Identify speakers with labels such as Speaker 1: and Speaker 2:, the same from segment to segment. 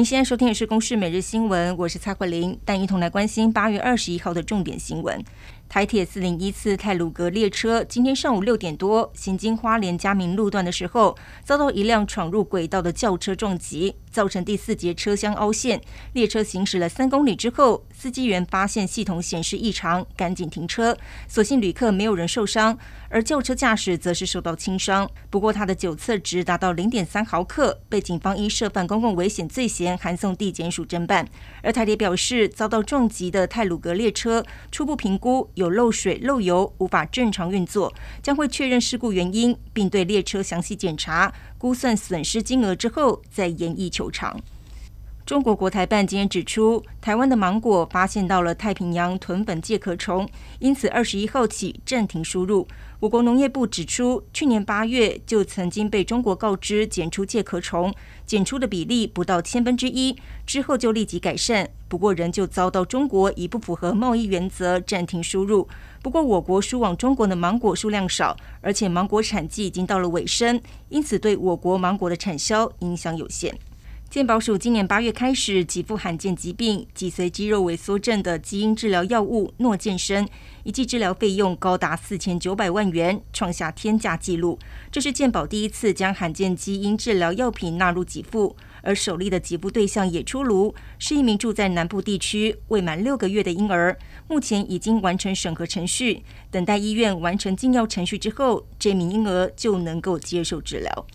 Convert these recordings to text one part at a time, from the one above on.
Speaker 1: 您现在收听的是《公视每日新闻》，我是蔡慧玲，带一同来关心八月二十一号的重点新闻。台铁四零一次泰鲁阁列车今天上午六点多行经花莲嘉明路段的时候，遭到一辆闯入轨道的轿车撞击，造成第四节车厢凹陷。列车行驶了三公里之后，司机员发现系统显示异常，赶紧停车。所幸旅客没有人受伤，而轿车驾驶则是受到轻伤。不过他的酒测值达到零点三毫克，被警方依涉犯公共危险罪嫌函送地检署侦办。而台铁表示，遭到撞击的泰鲁阁列车初步评估。有漏水、漏油，无法正常运作，将会确认事故原因，并对列车详细检查，估算损失金额之后再研议求偿。中国国台办今天指出，台湾的芒果发现到了太平洋豚粉介壳虫，因此二十一号起暂停输入。我国农业部指出，去年八月就曾经被中国告知检出介壳虫，检出的比例不到千分之一，之后就立即改善。不过仍旧遭到中国以不符合贸易原则暂停输入。不过我国输往中国的芒果数量少，而且芒果产季已经到了尾声，因此对我国芒果的产销影响有限。健保署今年八月开始给付罕见疾病脊髓肌肉萎缩症的基因治疗药物诺健生，一剂治疗费用高达四千九百万元，创下天价纪录。这是健保第一次将罕见基因治疗药品纳入给付，而首例的给付对象也出炉，是一名住在南部地区未满六个月的婴儿，目前已经完成审核程序，等待医院完成进药程序之后，这名婴儿就能够接受治疗。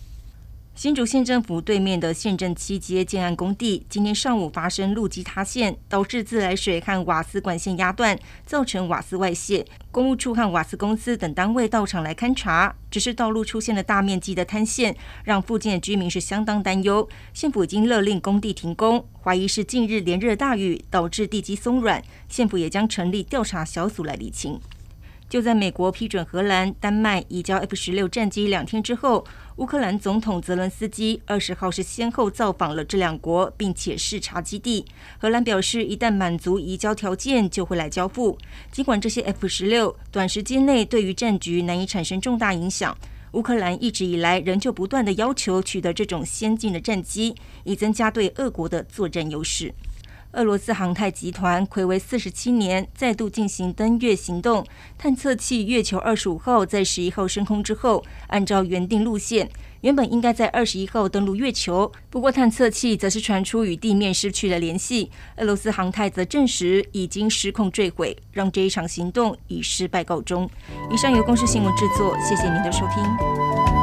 Speaker 1: 新竹县政府对面的县政七街建案工地，今天上午发生路基塌陷，导致自来水和瓦斯管线压断，造成瓦斯外泄。公务处和瓦斯公司等单位到场来勘查，只是道路出现了大面积的塌陷，让附近的居民是相当担忧。县府已经勒令工地停工，怀疑是近日连日大雨导致地基松软，县府也将成立调查小组来厘清。就在美国批准荷兰、丹麦移交 F 十六战机两天之后，乌克兰总统泽伦斯基二十号是先后造访了这两国，并且视察基地。荷兰表示，一旦满足移交条件，就会来交付。尽管这些 F 十六短时间内对于战局难以产生重大影响，乌克兰一直以来仍旧不断地要求取得这种先进的战机，以增加对俄国的作战优势。俄罗斯航太集团睽违四十七年再度进行登月行动，探测器月球二十五号在十一号升空之后，按照原定路线，原本应该在二十一号登陆月球，不过探测器则是传出与地面失去了联系。俄罗斯航太则证实已经失控坠毁，让这一场行动以失败告终。以上由公司新闻制作，谢谢您的收听。